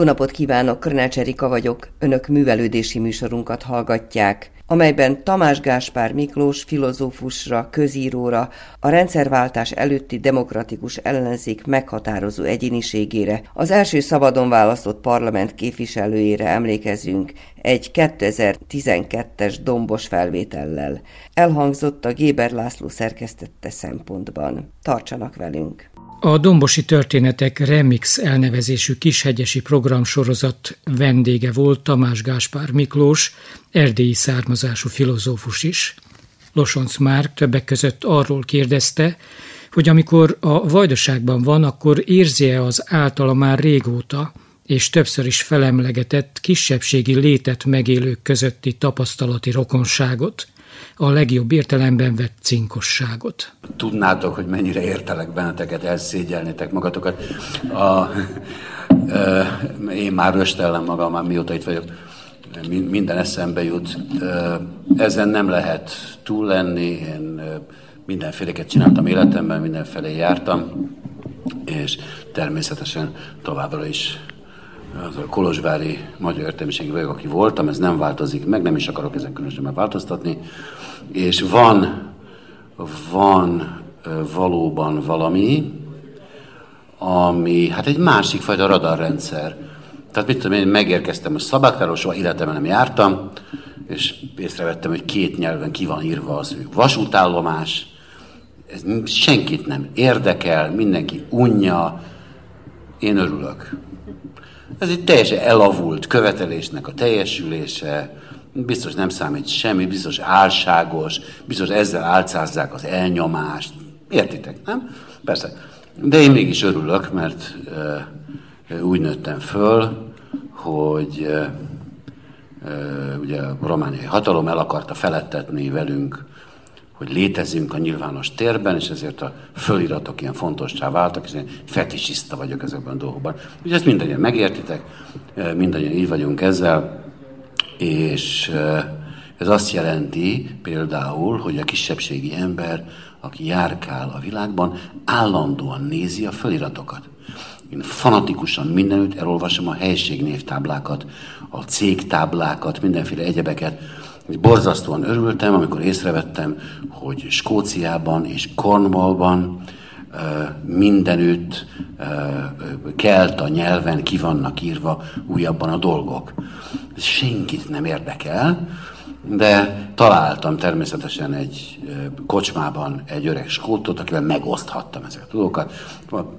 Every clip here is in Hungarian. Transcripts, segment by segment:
Jó napot kívánok, Körnács Erika vagyok. Önök művelődési műsorunkat hallgatják, amelyben Tamás Gáspár Miklós filozófusra, közíróra, a rendszerváltás előtti demokratikus ellenzék meghatározó egyéniségére, az első szabadon választott parlament képviselőjére emlékezünk egy 2012-es dombos felvétellel. Elhangzott a Géber László szerkesztette szempontban. Tartsanak velünk! A Dombosi Történetek Remix elnevezésű kishegyesi programsorozat vendége volt Tamás Gáspár Miklós, erdélyi származású filozófus is. Losonc már többek között arról kérdezte, hogy amikor a vajdaságban van, akkor érzi-e az általa már régóta és többször is felemlegetett kisebbségi létet megélők közötti tapasztalati rokonságot – a legjobb értelemben vett cinkosságot. Tudnátok, hogy mennyire értelek benneteket, elszégyelnétek magatokat. A, e, én már röstellem magam, már mióta itt vagyok. Minden eszembe jut. Ezen nem lehet túl lenni. Én mindenféleket csináltam életemben, mindenfelé jártam, és természetesen továbbra is az a Kolozsvári magyar értelmiségi vagyok, aki voltam, ez nem változik meg, nem is akarok ezen különösen változtatni, és van, van valóban valami, ami, hát egy másik fajta radarrendszer. Tehát mit tudom én, megérkeztem a Szabáktáról, soha életemben nem jártam, és észrevettem, hogy két nyelven ki van írva az, hogy vasútállomás, ez senkit nem érdekel, mindenki unja, én örülök. Ez egy teljesen elavult követelésnek a teljesülése, biztos nem számít semmi, biztos álságos, biztos ezzel álcázzák az elnyomást. Értitek, nem? Persze. De én mégis örülök, mert uh, úgy nőttem föl, hogy uh, ugye a romániai hatalom el akarta felettetni velünk hogy létezünk a nyilvános térben, és ezért a föliratok ilyen fontossá váltak, és én fetisiszta vagyok ezekben a dolgokban. Ugye ezt mindannyian megértitek, eh, mindannyian így vagyunk ezzel, és eh, ez azt jelenti például, hogy a kisebbségi ember, aki járkál a világban, állandóan nézi a föliratokat. Én fanatikusan mindenütt elolvasom a helységnévtáblákat, a cégtáblákat, mindenféle egyebeket, borzasztóan örültem, amikor észrevettem, hogy Skóciában és Cornwallban mindenütt kelt a nyelven ki vannak írva újabban a dolgok. Senkit nem érdekel, de találtam természetesen egy kocsmában egy öreg skótot, akivel megoszthattam ezeket a dolgokat.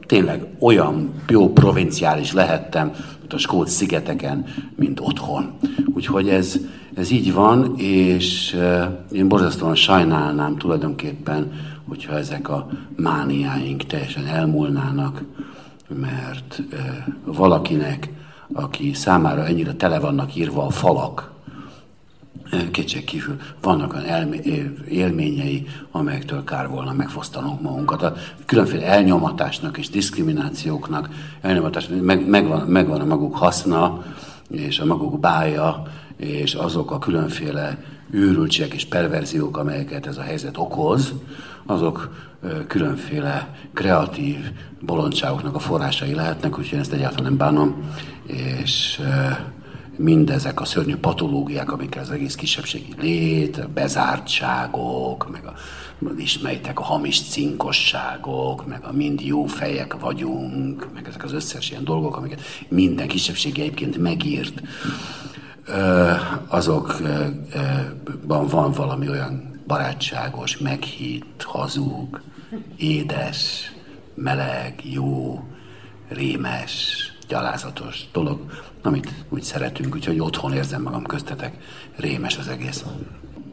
Tényleg olyan jó provinciális lehettem, mint a skót szigeteken, mint otthon. Úgyhogy ez, ez így van, és én borzasztóan sajnálnám tulajdonképpen, hogyha ezek a mániáink teljesen elmúlnának, mert valakinek, aki számára ennyire tele vannak írva a falak, kétség kívül vannak olyan élményei, amelyektől kár volna megfosztanunk magunkat. A különféle elnyomatásnak és diszkriminációknak, elnyomatásnak meg, megvan, megvan a maguk haszna, és a maguk bája, és azok a különféle őrültségek és perverziók, amelyeket ez a helyzet okoz, azok különféle kreatív bolondságoknak a forrásai lehetnek, úgyhogy ezt egyáltalán nem bánom, és mindezek a szörnyű patológiák, amikkel az egész kisebbségi lét, a bezártságok, meg a, ismeritek a hamis cinkosságok, meg a mind jó fejek vagyunk, meg ezek az összes ilyen dolgok, amiket minden kisebbségi egyébként megírt, azokban van valami olyan barátságos, meghitt, hazug, édes, meleg, jó, rémes, gyalázatos dolog, amit úgy szeretünk, úgyhogy otthon érzem magam köztetek. Rémes az egész.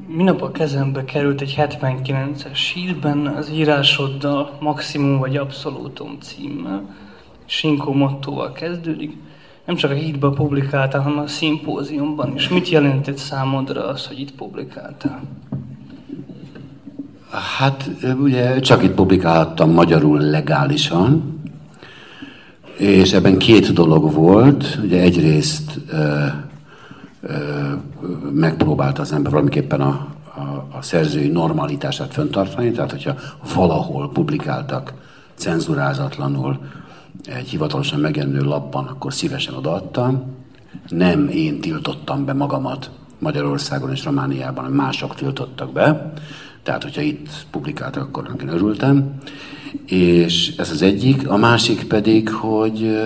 Minap a kezembe került egy 79-es sírben az írásoddal Maximum vagy Abszolútum címmel. Sinkó mottóval kezdődik. Nem csak a hídban publikáltál, hanem a szimpóziumban is. Mit jelentett számodra az, hogy itt publikáltál? Hát ugye csak itt publikáltam magyarul legálisan, és ebben két dolog volt. Ugye egyrészt ö, ö, megpróbálta az ember valamiképpen a, a, a szerzői normalitását föntartani, tehát hogyha valahol publikáltak cenzurázatlanul egy hivatalosan megjelenő lapban, akkor szívesen odaadtam. Nem én tiltottam be magamat Magyarországon és Romániában, mások tiltottak be. Tehát, hogyha itt publikáltak, akkor én örültem. És ez az egyik. A másik pedig, hogy,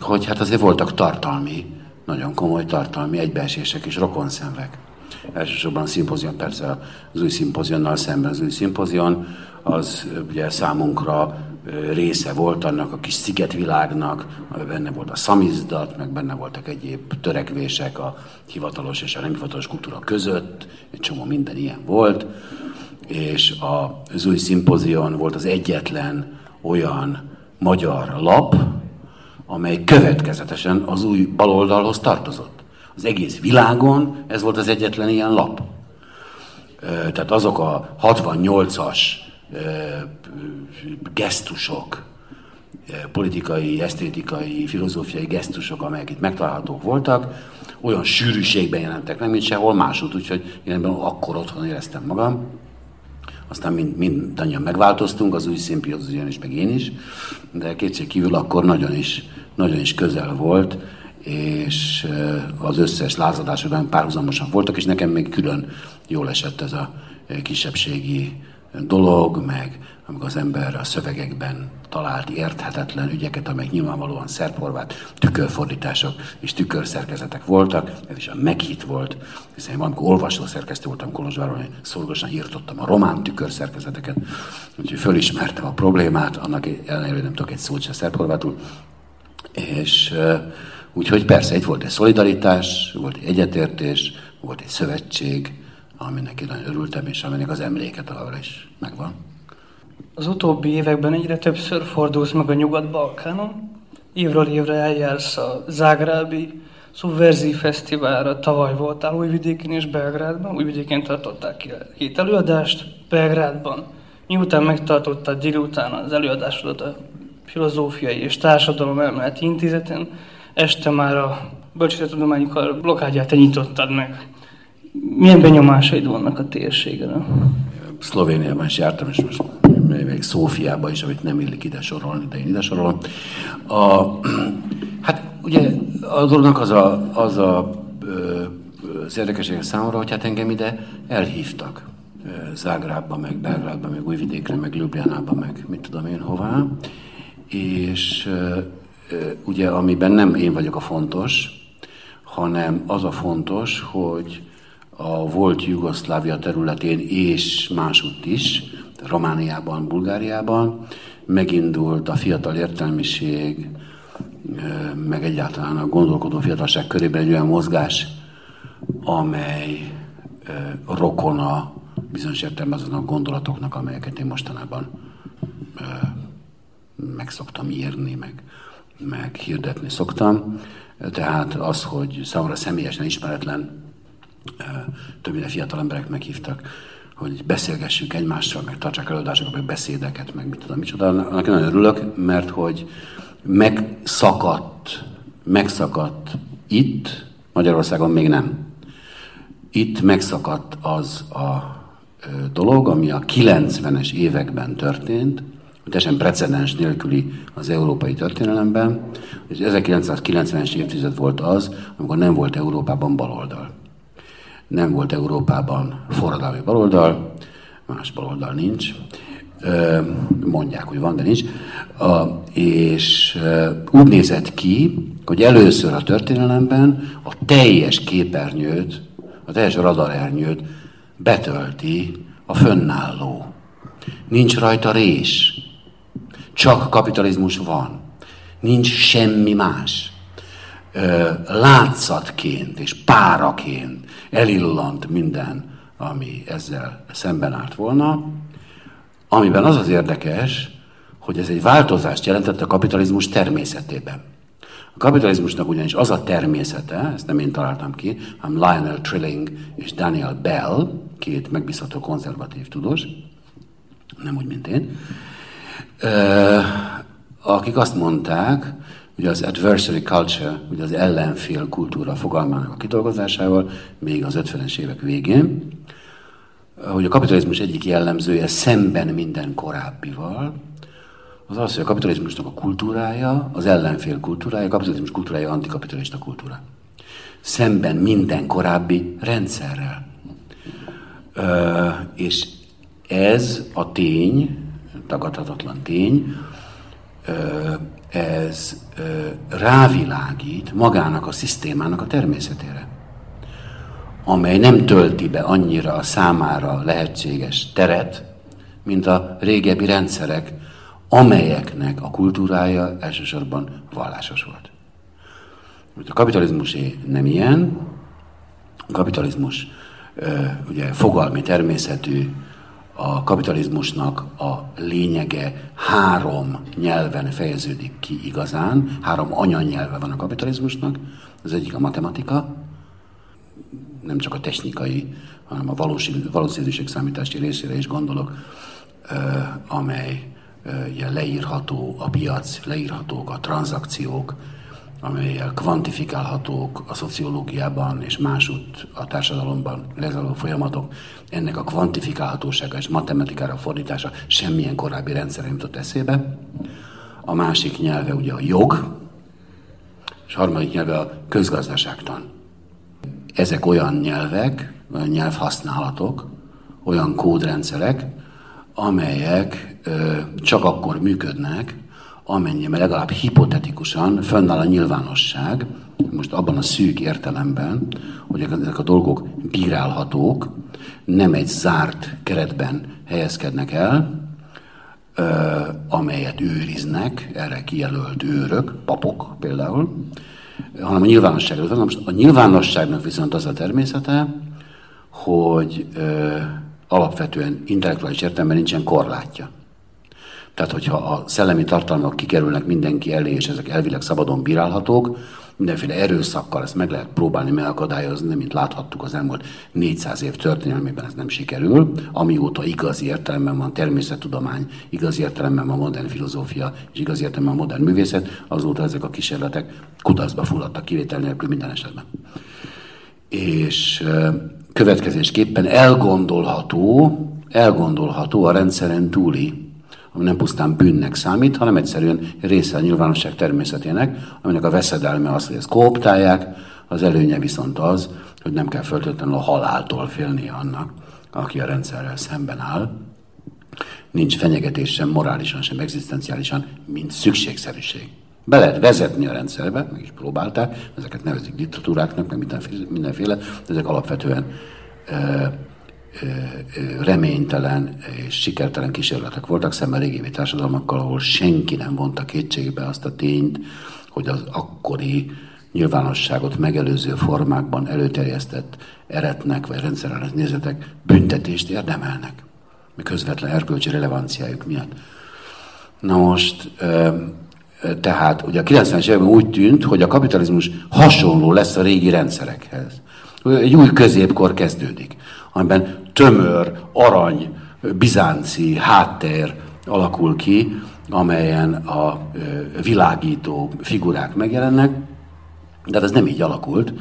hogy hát azért voltak tartalmi, nagyon komoly tartalmi egybeesések és rokonszenvek. Elsősorban a szimpozion, persze az új szimpozionnal szemben az új szimpozion, az ugye számunkra része volt annak a kis szigetvilágnak, benne volt a szamizdat, meg benne voltak egyéb törekvések a hivatalos és a nem hivatalos kultúra között, egy csomó minden ilyen volt, és az új szimpozion volt az egyetlen olyan magyar lap, amely következetesen az új baloldalhoz tartozott. Az egész világon ez volt az egyetlen ilyen lap. Tehát azok a 68-as gesztusok, politikai, esztétikai, filozófiai gesztusok, amelyek itt megtalálhatók voltak, olyan sűrűségben jelentek meg, mint sehol máshogy, úgyhogy én ebben akkor otthon éreztem magam. Aztán mind, mindannyian megváltoztunk, az új szimpiozion is, meg én is, de kétség kívül akkor nagyon is, nagyon is közel volt, és az összes lázadásokban párhuzamosan voltak, és nekem még külön jól esett ez a kisebbségi dolog, meg amikor az ember a szövegekben talált érthetetlen ügyeket, amelyek nyilvánvalóan szerb-horvát tükörfordítások és tükörszerkezetek voltak, ez is a meghitt volt, hiszen én valamikor olvasó szerkesztő voltam Kolozsváron, hogy szorgosan írtottam a román tükörszerkezeteket, úgyhogy fölismertem a problémát, annak ellenére nem tudok egy szót se szerb-horvátul, és úgyhogy persze itt volt egy szolidaritás, volt egy egyetértés, volt egy szövetség, aminek én nagyon örültem, és aminek az emléke továbbra is megvan. Az utóbbi években egyre többször fordulsz meg a Nyugat-Balkánon. Évről évre eljársz a Zágrábi Szubverzi Fesztiválra. Tavaly voltál Újvidéken és Belgrádban. Újvidéken tartották ki két előadást, Belgrádban. Miután megtartottad délután az előadásodat a Filozófiai és Társadalom Elméleti Intézeten, este már a Bölcsészettudományi Kar blokádját nyitottad meg. Milyen benyomásaid vannak a térségre? Szlovéniában is jártam, és most még Szófiában is, amit nem illik ide sorolni, de én ide sorolom. A, hát ugye a dolognak az a, az a az érdekessége számomra, hogy hát engem ide elhívtak. Zágrábba, meg Belgrádba, meg Újvidékre, meg Ljubljanába, meg mit tudom én hová. És ugye amiben nem én vagyok a fontos, hanem az a fontos, hogy a volt Jugoszlávia területén és másutt is, Romániában, Bulgáriában megindult a fiatal értelmiség, meg egyáltalán a gondolkodó fiatalság körében egy olyan mozgás, amely rokona bizonyos értelemben azon a gondolatoknak, amelyeket én mostanában meg szoktam írni, meg, meg hirdetni szoktam. Tehát az, hogy számomra személyesen ismeretlen többnyire fiatal emberek meghívtak, hogy beszélgessünk egymással, meg tartsák előadásokat, meg beszédeket, meg mit tudom, micsoda. Annak nagyon örülök, mert hogy megszakadt, megszakadt itt, Magyarországon még nem. Itt megszakadt az a dolog, ami a 90-es években történt, teljesen precedens nélküli az európai történelemben, és 1990-es évtized volt az, amikor nem volt Európában baloldal nem volt Európában forradalmi baloldal, más baloldal nincs, mondják, hogy van, de nincs, és úgy nézett ki, hogy először a történelemben a teljes képernyőt, a teljes radarernyőt betölti a fönnálló. Nincs rajta rés. Csak kapitalizmus van. Nincs semmi más. Látszatként és páraként elillant minden, ami ezzel szemben állt volna, amiben az az érdekes, hogy ez egy változást jelentett a kapitalizmus természetében. A kapitalizmusnak ugyanis az a természete, ezt nem én találtam ki, hanem Lionel Trilling és Daniel Bell, két megbízható konzervatív tudós, nem úgy, mint én, akik azt mondták, ugye az adversary culture, ugye az ellenfél kultúra fogalmának a kidolgozásával, még az 50-es évek végén, hogy a kapitalizmus egyik jellemzője szemben minden korábbival, az az, hogy a kapitalizmusnak a kultúrája, az ellenfél kultúrája, a kapitalizmus kultúrája antikapitalista kultúra. Szemben minden korábbi rendszerrel. Ö, és ez a tény, tagadhatatlan tény, ez rávilágít magának a szisztémának a természetére, amely nem tölti be annyira a számára lehetséges teret, mint a régebbi rendszerek, amelyeknek a kultúrája elsősorban vallásos volt. A kapitalizmusé nem ilyen, a kapitalizmus ugye fogalmi természetű, a kapitalizmusnak a lényege három nyelven fejeződik ki igazán, három anyanyelve van a kapitalizmusnak, az egyik a matematika, nem csak a technikai, hanem a valószínűség számítási részére is gondolok, amely ugye leírható a piac, leírhatók a tranzakciók, amelyel kvantifikálhatók a szociológiában és másút a társadalomban lezajló folyamatok, ennek a kvantifikálhatósága és matematikára fordítása semmilyen korábbi rendszer nem jutott eszébe. A másik nyelve ugye a jog, és a harmadik nyelve a közgazdaságtan. Ezek olyan nyelvek, olyan nyelvhasználatok, olyan kódrendszerek, amelyek ö, csak akkor működnek, amennyiben legalább hipotetikusan fönnáll a nyilvánosság, most abban a szűk értelemben, hogy ezek a dolgok bírálhatók, nem egy zárt keretben helyezkednek el, amelyet őriznek, erre kijelölt őrök, papok például, hanem a nyilvánosságra. Most a nyilvánosságnak viszont az a természete, hogy ö, alapvetően intellektuális értelemben nincsen korlátja. Tehát, hogyha a szellemi tartalmak kikerülnek mindenki elé, és ezek elvileg szabadon bírálhatók, mindenféle erőszakkal ezt meg lehet próbálni megakadályozni, mint láthattuk az elmúlt 400 év történelmében ez nem sikerül, amióta igazi értelemben van természettudomány, igazi értelemben van modern filozófia, és igazi értelemben van modern művészet, azóta ezek a kísérletek kudarcba fulladtak kivétel nélkül minden esetben. És következésképpen elgondolható, elgondolható a rendszeren túli, ami nem pusztán bűnnek számít, hanem egyszerűen része a nyilvánosság természetének, aminek a veszedelme az, hogy ezt kooptálják, az előnye viszont az, hogy nem kell föltétlenül a haláltól félni annak, aki a rendszerrel szemben áll. Nincs fenyegetés sem morálisan, sem egzisztenciálisan, mint szükségszerűség. Be lehet vezetni a rendszerbe, meg is próbálták, ezeket nevezik diktatúráknak, meg mindenféle, mindenféle de ezek alapvetően ö, reménytelen és sikertelen kísérletek voltak szemben régi társadalmakkal, ahol senki nem vonta kétségbe azt a tényt, hogy az akkori nyilvánosságot megelőző formákban előterjesztett eretnek vagy rendszerellenes nézetek büntetést érdemelnek, közvetlen erkölcsi relevanciájuk miatt. Na most tehát ugye a 90-es években úgy tűnt, hogy a kapitalizmus hasonló lesz a régi rendszerekhez. Egy új középkor kezdődik, amiben tömör, arany, bizánci háttér alakul ki, amelyen a világító figurák megjelennek, de hát ez nem így alakult,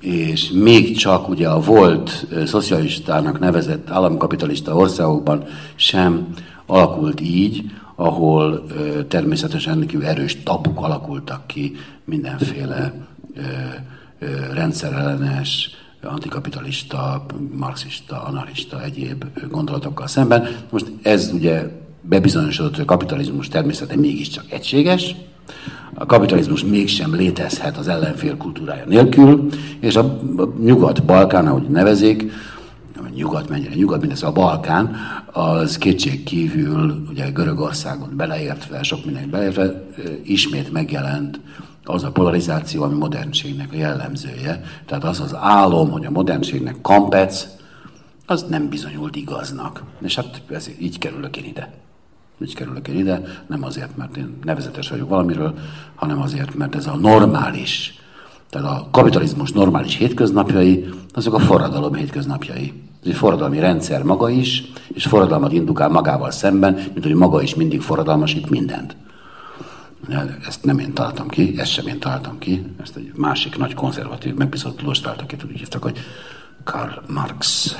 és még csak ugye a volt szocialistának nevezett államkapitalista országokban sem alakult így, ahol természetesen erős tabuk alakultak ki mindenféle rendszerellenes, antikapitalista, marxista, anarista, egyéb gondolatokkal szemben. Most ez ugye bebizonyosodott, hogy a kapitalizmus természete mégiscsak egységes, a kapitalizmus mégsem létezhet az ellenfél kultúrája nélkül, és a nyugat-balkán, ahogy nevezik, nyugat, mennyire nyugat, mindez a Balkán, az kétség kívül, ugye Görögországot beleértve, sok mindenki beleértve, ismét megjelent az a polarizáció, ami modernségnek a jellemzője. Tehát az az álom, hogy a modernségnek kampec, az nem bizonyult igaznak. És hát ez, így kerülök én ide. Így kerülök én ide, nem azért, mert én nevezetes vagyok valamiről, hanem azért, mert ez a normális, tehát a kapitalizmus normális hétköznapjai, azok a forradalom hétköznapjai. Ez egy forradalmi rendszer maga is, és forradalmat indukál magával szemben, mint hogy maga is mindig forradalmasít mindent. Ezt nem én találtam ki, ezt sem én találtam ki, ezt egy másik nagy konzervatív, megbízott tudós találta ki, úgy hívtak, hogy Karl Marx.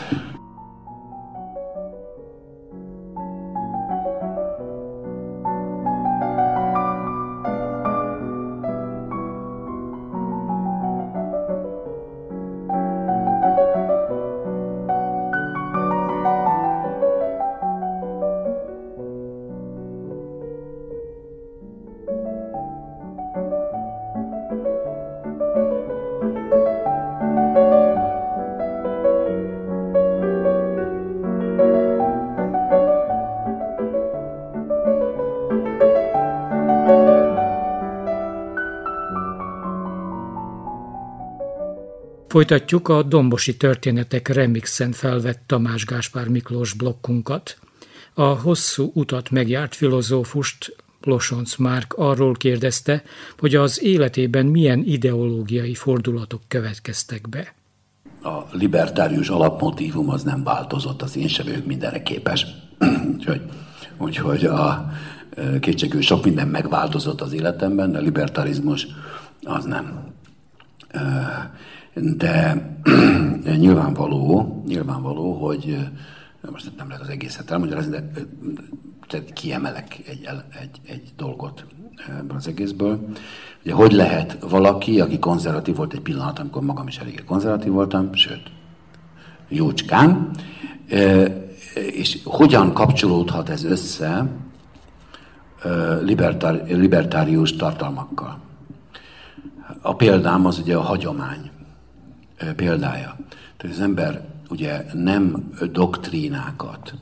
Folytatjuk a Dombosi Történetek remixen felvett Tamás Gáspár Miklós blokkunkat. A hosszú utat megjárt filozófust Losonc Márk arról kérdezte, hogy az életében milyen ideológiai fordulatok következtek be. A libertárius alapmotívum az nem változott, az én sem vagyok mindenre képes. úgyhogy, úgyhogy a kétségű sok minden megváltozott az életemben, de a libertarizmus az nem. De nyilvánvaló, nyilvánvaló, hogy most nem lehet az egészet elmagyarázni, de tehát kiemelek egy, egy, egy dolgot ebből az egészből. Ugye, hogy lehet valaki, aki konzervatív volt egy pillanat, amikor magam is elég konzervatív voltam, sőt, jócskán, és hogyan kapcsolódhat ez össze libertár, libertárius tartalmakkal? A példám az ugye a hagyomány példája. Tehát az ember ugye nem doktrínákat,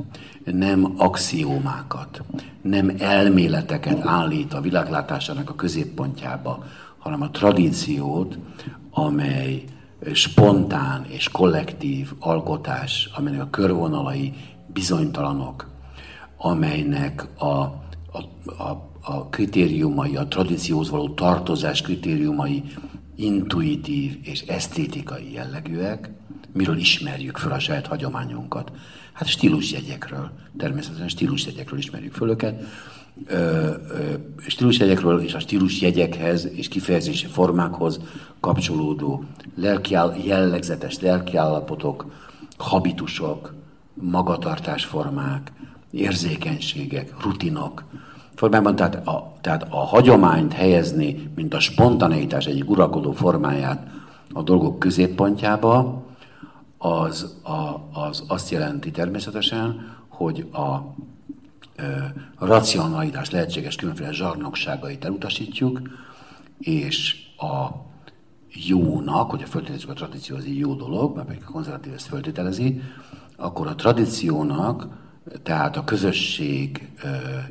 nem axiómákat, nem elméleteket állít a világlátásának a középpontjába, hanem a tradíciót, amely spontán és kollektív alkotás, amelynek a körvonalai bizonytalanok, amelynek a, a, a, a kritériumai, a tradícióhoz való tartozás kritériumai intuitív és esztétikai jellegűek, miről ismerjük fel a saját hagyományunkat. Hát stílusjegyekről, természetesen stílusjegyekről ismerjük föl őket. stílusjegyekről és a stílusjegyekhez és kifejezési formákhoz kapcsolódó lelkiáll, jellegzetes lelkiállapotok, habitusok, magatartásformák, érzékenységek, rutinok, formában, tehát a, tehát a hagyományt helyezni, mint a spontaneitás egyik uralkodó formáját a dolgok középpontjába, az, a, az azt jelenti természetesen, hogy a, a racionalitás lehetséges különféle zsarnokságait elutasítjuk, és a jónak, hogy a föltételezzük a tradíció az egy jó dolog, mert pedig a konzervatív ezt föltételezi, akkor a tradíciónak, tehát a közösség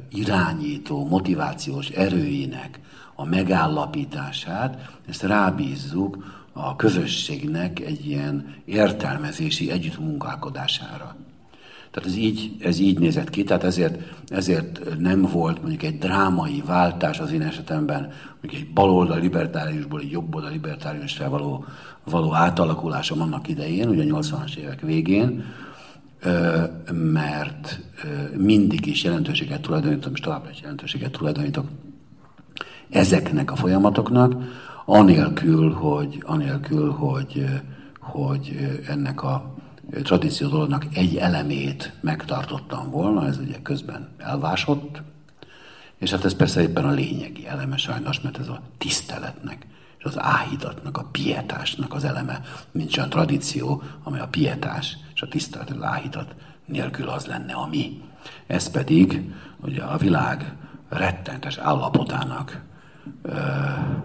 irányító, motivációs erőinek a megállapítását, ezt rábízzuk a közösségnek egy ilyen értelmezési együttmunkálkodására. Tehát ez így, ez így nézett ki, tehát ezért, ezért nem volt mondjuk egy drámai váltás az én esetemben, mondjuk egy baloldal libertáriusból egy jobboldal libertáriusra való, való átalakulásom annak idején, ugye a 80-as évek végén, mert mindig is jelentőséget tulajdonítom, és továbbra is jelentőséget tulajdonítok ezeknek a folyamatoknak, anélkül, hogy, anélkül, hogy, hogy ennek a tradíció dolognak egy elemét megtartottam volna, ez ugye közben elvásott, és hát ez persze éppen a lényegi eleme sajnos, mert ez a tiszteletnek, és az áhítatnak, a pietásnak az eleme, nincs olyan tradíció, amely a pietás a tisztelet, az áhítat nélkül az lenne, ami. Ez pedig ugye a világ rettentes állapotának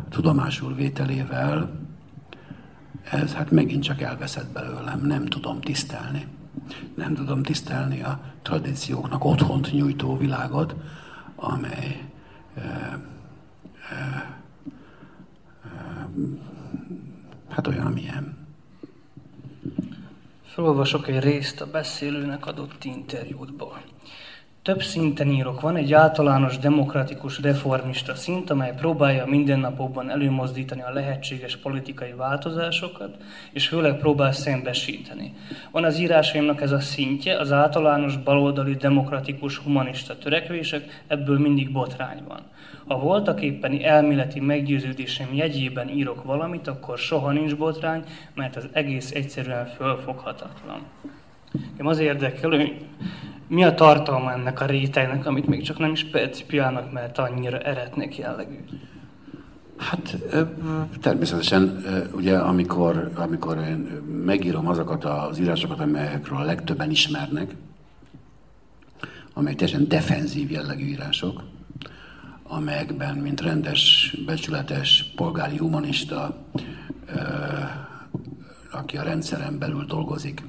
tudomásul vételével ez hát megint csak elveszett belőlem, nem tudom tisztelni. Nem tudom tisztelni a tradícióknak otthont nyújtó világot, amely e, e, e, hát olyan, amilyen. Felolvasok egy részt a beszélőnek adott interjútból. Több szinten írok. Van egy általános demokratikus reformista szint, amely próbálja mindennapokban előmozdítani a lehetséges politikai változásokat, és főleg próbál szembesíteni. Van az írásaimnak ez a szintje, az általános baloldali demokratikus humanista törekvések, ebből mindig botrány van. Ha voltak éppeni elméleti meggyőződésem jegyében írok valamit, akkor soha nincs botrány, mert az egész egyszerűen fölfoghatatlan. Én az érdekel, hogy mi a tartalma ennek a rétegnek, amit még csak nem is percipiálnak, mert annyira eretnek jellegű? Hát természetesen, ugye amikor, amikor én megírom azokat az írásokat, amelyekről a legtöbben ismernek, amelyek teljesen defenzív jellegű írások, amelyekben, mint rendes, becsületes, polgári humanista, aki a rendszeren belül dolgozik,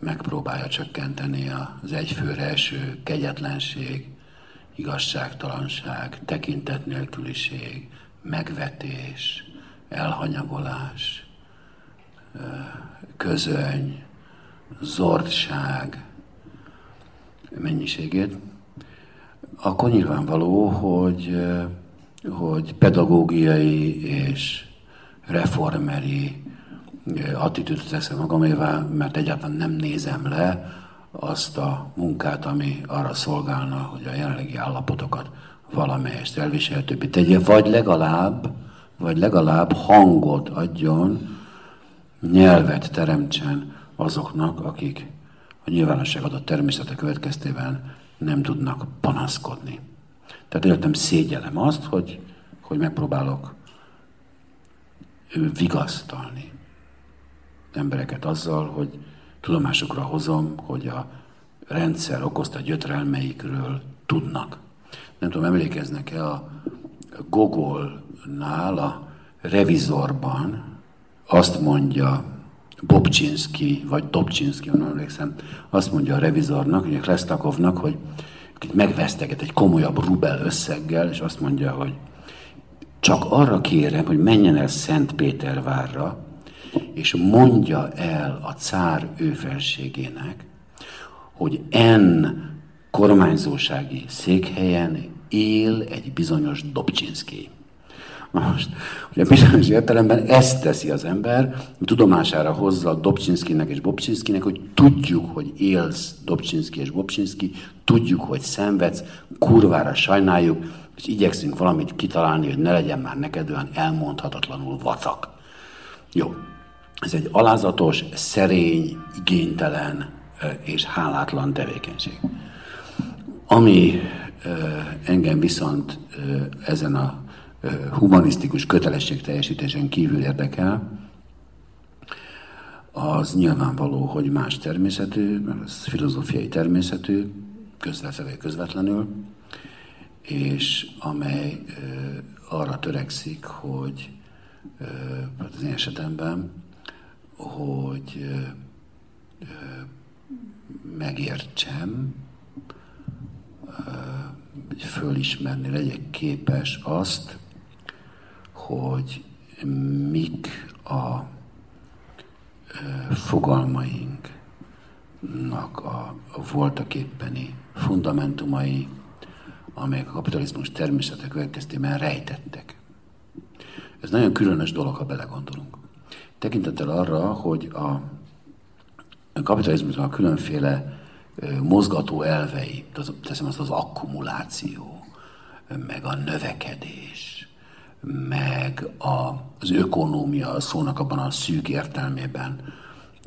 megpróbálja csökkenteni az egyfőre eső kegyetlenség, igazságtalanság, tekintet nélküliség, megvetés, elhanyagolás, közöny, zordság mennyiségét, akkor nyilvánvaló, hogy, hogy pedagógiai és reformeri attitűdöt teszem magamévá, mert egyáltalán nem nézem le azt a munkát, ami arra szolgálna, hogy a jelenlegi állapotokat valamelyest elviselhetőbbé tegye, vagy legalább, vagy legalább hangot adjon, nyelvet teremtsen azoknak, akik a nyilvánosság adott természete következtében nem tudnak panaszkodni. Tehát életem szégyelem azt, hogy, hogy megpróbálok vigasztalni embereket azzal, hogy tudomásukra hozom, hogy a rendszer okozta gyötrelmeikről tudnak. Nem tudom, emlékeznek-e a Gogolnál, a revizorban azt mondja Bobcsinski, vagy Dobcsinski, nem emlékszem, azt mondja a revizornak, ugye Klesztakovnak, hogy megveszteget egy komolyabb rubel összeggel, és azt mondja, hogy csak arra kérem, hogy menjen el Szentpétervárra, és mondja el a cár őfelségének, hogy en kormányzósági székhelyen él egy bizonyos Dobcsinszki. Most, ugye bizonyos értelemben ezt teszi az ember, tudomására hozza Dobcsinszkinek és Bobcsinszkinek, hogy tudjuk, hogy élsz Dobcsinszki és Bobcsinszki, tudjuk, hogy szenvedsz, kurvára sajnáljuk, és igyekszünk valamit kitalálni, hogy ne legyen már neked olyan elmondhatatlanul vacak. Jó. Ez egy alázatos, szerény, igénytelen és hálátlan tevékenység. Ami engem viszont ezen a humanisztikus kötelesség teljesítésen kívül érdekel, az nyilvánvaló, hogy más természetű, mert ez filozófiai természetű, közvetlenül közvetlenül, és amely arra törekszik, hogy hát az én esetemben, hogy megértsem, fölismerni, legyek képes azt, hogy mik a fogalmainknak a voltak éppeni fundamentumai, amelyek a kapitalizmus természete következtében rejtettek. Ez nagyon különös dolog, ha belegondolunk. Tekintettel arra, hogy a kapitalizmusnak a különféle mozgató elvei, teszem azt az akkumuláció, meg a növekedés, meg a, az ökonómia szónak abban a szűk értelmében,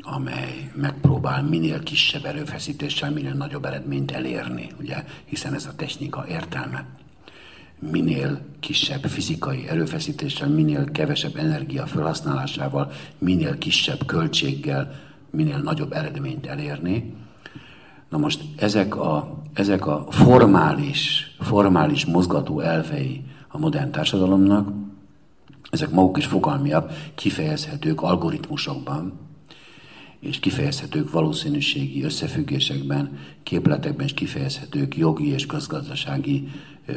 amely megpróbál minél kisebb erőfeszítéssel minél nagyobb eredményt elérni, ugye, hiszen ez a technika értelme. Minél kisebb fizikai erőfeszítéssel, minél kevesebb energia felhasználásával, minél kisebb költséggel, minél nagyobb eredményt elérni. Na most ezek a, ezek a formális, formális mozgató elvei a modern társadalomnak, ezek maguk is fogalmiak, kifejezhetők algoritmusokban, és kifejezhetők valószínűségi összefüggésekben, képletekben is kifejezhetők jogi és közgazdasági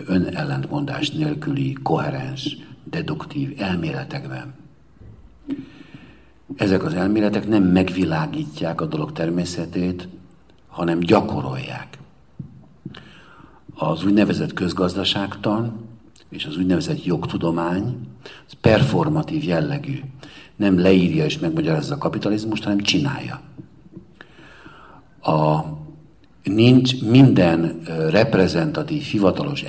önellentmondás nélküli, koherens, deduktív elméletekben. Ezek az elméletek nem megvilágítják a dolog természetét, hanem gyakorolják. Az úgynevezett közgazdaságtan és az úgynevezett jogtudomány az performatív jellegű. Nem leírja és megmagyarázza a kapitalizmust, hanem csinálja. A, nincs minden reprezentatív, hivatalos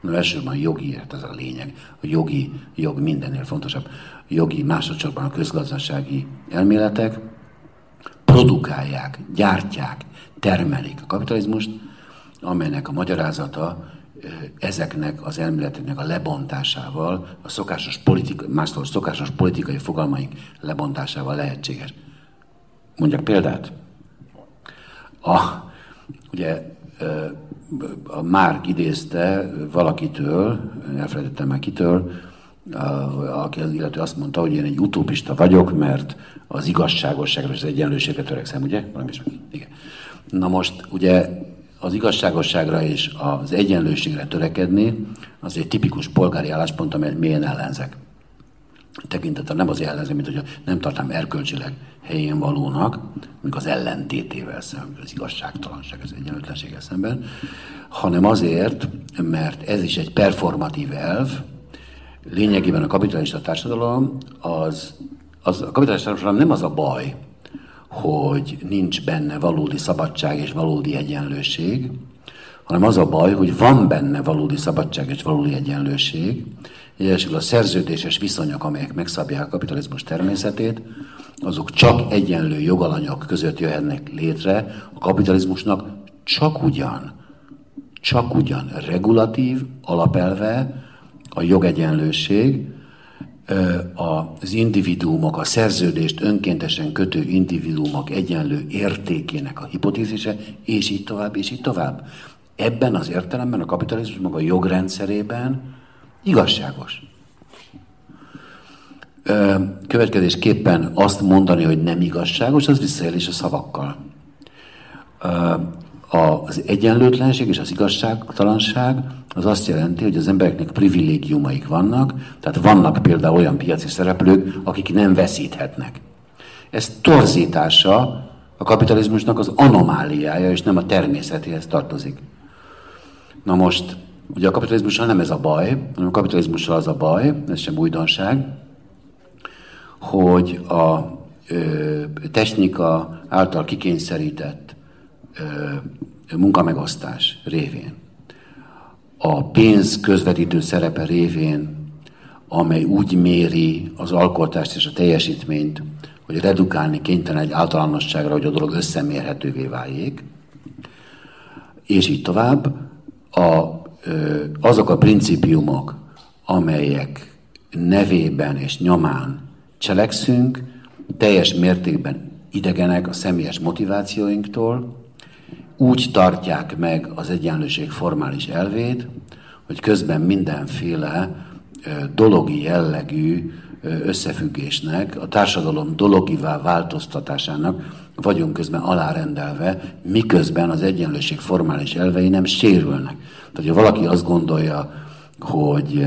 no elsősorban jogi, ez a lényeg, a jogi, jog mindennél fontosabb, jogi, másodszorban a közgazdasági elméletek, produkálják, gyártják, termelik a kapitalizmust, amelynek a magyarázata ezeknek az elméleteknek a lebontásával, a szokásos, politika, mástól szokásos politikai fogalmaink lebontásával lehetséges. Mondjak példát. A, ugye a Márk idézte valakitől, elfelejtettem már kitől, aki az illető azt mondta, hogy én egy utópista vagyok, mert az igazságosságra és az egyenlőségre törekszem, ugye? Valami is, igen. Na most ugye az igazságosságra és az egyenlőségre törekedni, az egy tipikus polgári álláspont, amelyet mélyen ellenzek. tekintettel nem az jellemző, mint hogy nem tartám erkölcsileg helyén valónak, mint az ellentétével szemben, az igazságtalanság, az egyenlőtlenséggel szemben, hanem azért, mert ez is egy performatív elv, lényegében a kapitalista társadalom az, az a kapitalista társadalom nem az a baj, hogy nincs benne valódi szabadság és valódi egyenlőség, hanem az a baj, hogy van benne valódi szabadság és valódi egyenlőség, és a szerződéses viszonyok, amelyek megszabják a kapitalizmus természetét, azok csak egyenlő jogalanyok között jöhetnek létre, a kapitalizmusnak csak ugyan, csak ugyan regulatív alapelve a jogegyenlőség, az individuumok, a szerződést önkéntesen kötő individuumok egyenlő értékének a hipotézise, és így tovább, és így tovább. Ebben az értelemben a kapitalizmus maga jogrendszerében igazságos. Következésképpen azt mondani, hogy nem igazságos, az visszaélés a szavakkal. Az egyenlőtlenség és az igazságtalanság az azt jelenti, hogy az embereknek privilégiumaik vannak, tehát vannak például olyan piaci szereplők, akik nem veszíthetnek. Ez torzítása a kapitalizmusnak az anomáliája, és nem a természetéhez tartozik. Na most, ugye a kapitalizmussal nem ez a baj, hanem a kapitalizmussal az a baj, ez sem újdonság, hogy a ö, technika által kikényszerített munkamegosztás révén, a pénz közvetítő szerepe révén, amely úgy méri az alkotást és a teljesítményt, hogy redukálni kénytelen egy általánosságra, hogy a dolog összemérhetővé váljék, és így tovább, a, azok a principiumok, amelyek nevében és nyomán cselekszünk, teljes mértékben idegenek a személyes motivációinktól, úgy tartják meg az egyenlőség formális elvét, hogy közben mindenféle dologi jellegű összefüggésnek, a társadalom dologivá változtatásának vagyunk közben alárendelve, miközben az egyenlőség formális elvei nem sérülnek. Tehát, ha valaki azt gondolja, hogy,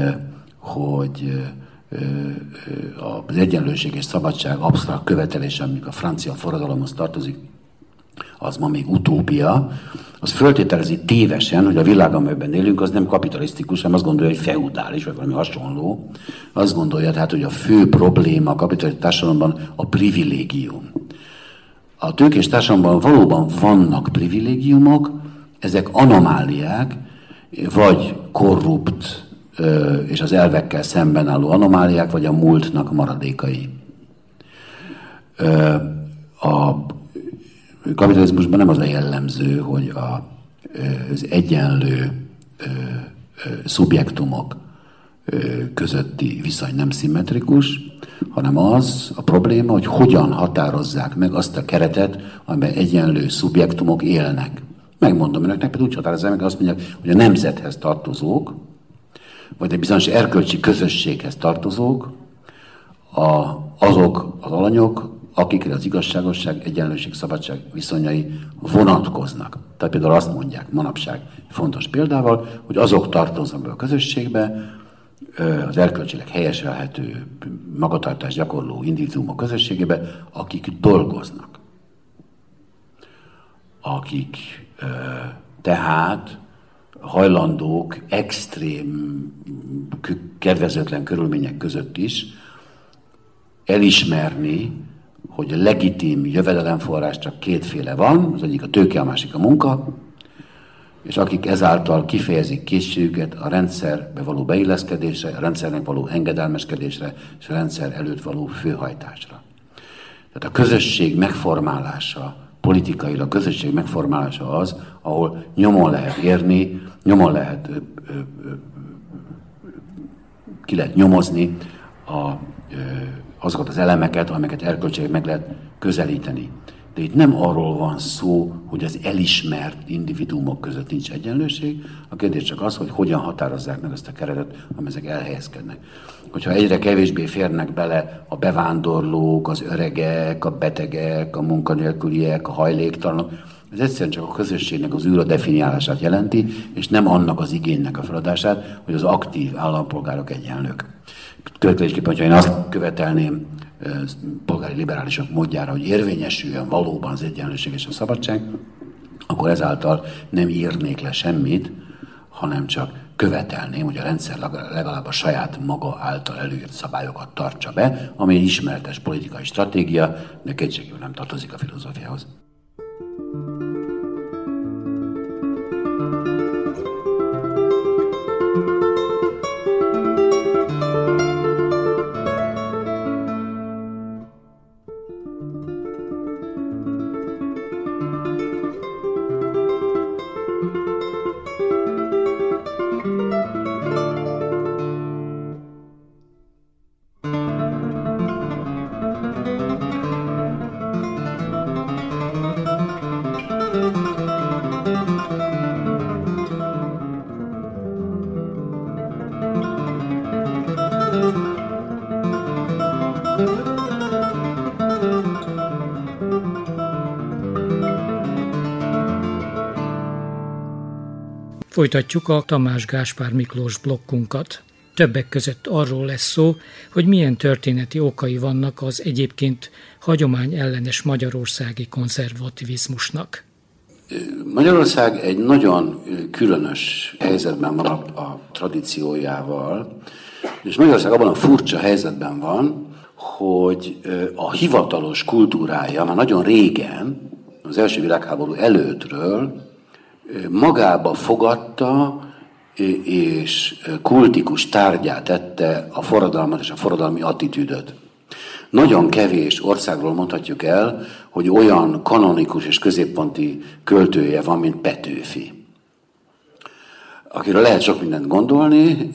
hogy az egyenlőség és szabadság absztrakt követelése, amik a francia forradalomhoz tartozik, az ma még utópia, az föltételezi tévesen, hogy a világ, amelyben élünk, az nem kapitalisztikus, hanem azt gondolja, hogy feudális, vagy valami hasonló. Azt gondolja tehát, hogy a fő probléma a kapitalisztikus társadalomban a privilégium. A tőkés társadalomban valóban vannak privilégiumok, ezek anomáliák, vagy korrupt és az elvekkel szemben álló anomáliák, vagy a múltnak maradékai. A kapitalizmusban nem az a jellemző, hogy a, az egyenlő szubjektumok közötti viszony nem szimmetrikus, hanem az a probléma, hogy hogyan határozzák meg azt a keretet, amiben egyenlő szubjektumok élnek. Megmondom önöknek, például úgy határozzák meg, azt mondják, hogy a nemzethez tartozók, vagy egy bizonyos erkölcsi közösséghez tartozók, a, azok az alanyok, akikre az igazságosság, egyenlőség, szabadság viszonyai vonatkoznak. Tehát például azt mondják manapság fontos példával, hogy azok tartoznak be a közösségbe, az erkölcsileg helyeselhető magatartás gyakorló individuumok közösségébe, akik dolgoznak. Akik tehát hajlandók extrém, kedvezőtlen körülmények között is elismerni, hogy a legitim jövedelemforrás csak kétféle van, az egyik a tőke, a másik a munka, és akik ezáltal kifejezik készségüket a rendszerbe való beilleszkedésre, a rendszernek való engedelmeskedésre, és a rendszer előtt való főhajtásra. Tehát a közösség megformálása, politikailag a közösség megformálása az, ahol nyomon lehet érni, nyomon lehet, ö, ö, ö, ki lehet nyomozni a, ö, azokat az elemeket, amelyeket erkölcsileg meg lehet közelíteni. De itt nem arról van szó, hogy az elismert individuumok között nincs egyenlőség, a kérdés csak az, hogy hogyan határozzák meg ezt a keretet, amely ezek elhelyezkednek. Hogyha egyre kevésbé férnek bele a bevándorlók, az öregek, a betegek, a munkanélküliek, a hajléktalanok, ez egyszerűen csak a közösségnek az űra definiálását jelenti, és nem annak az igénynek a feladását, hogy az aktív állampolgárok egyenlők. Következésképpen, hogyha én azt követelném polgári liberálisok módjára, hogy érvényesüljön valóban az egyenlőség és a szabadság, akkor ezáltal nem írnék le semmit, hanem csak követelném, hogy a rendszer legalább a saját maga által előírt szabályokat tartsa be, ami egy ismeretes politikai stratégia, de kétségül nem tartozik a filozófiához. Folytatjuk a Tamás Gáspár Miklós blokkunkat. Többek között arról lesz szó, hogy milyen történeti okai vannak az egyébként hagyomány ellenes magyarországi konzervativizmusnak. Magyarország egy nagyon különös helyzetben van a, a tradíciójával, és Magyarország abban a furcsa helyzetben van, hogy a hivatalos kultúrája már nagyon régen, az első világháború előttről magába fogadta és kultikus tárgyát tette a forradalmat és a forradalmi attitűdöt. Nagyon kevés országról mondhatjuk el, hogy olyan kanonikus és középponti költője van, mint Petőfi. Akiről lehet sok mindent gondolni,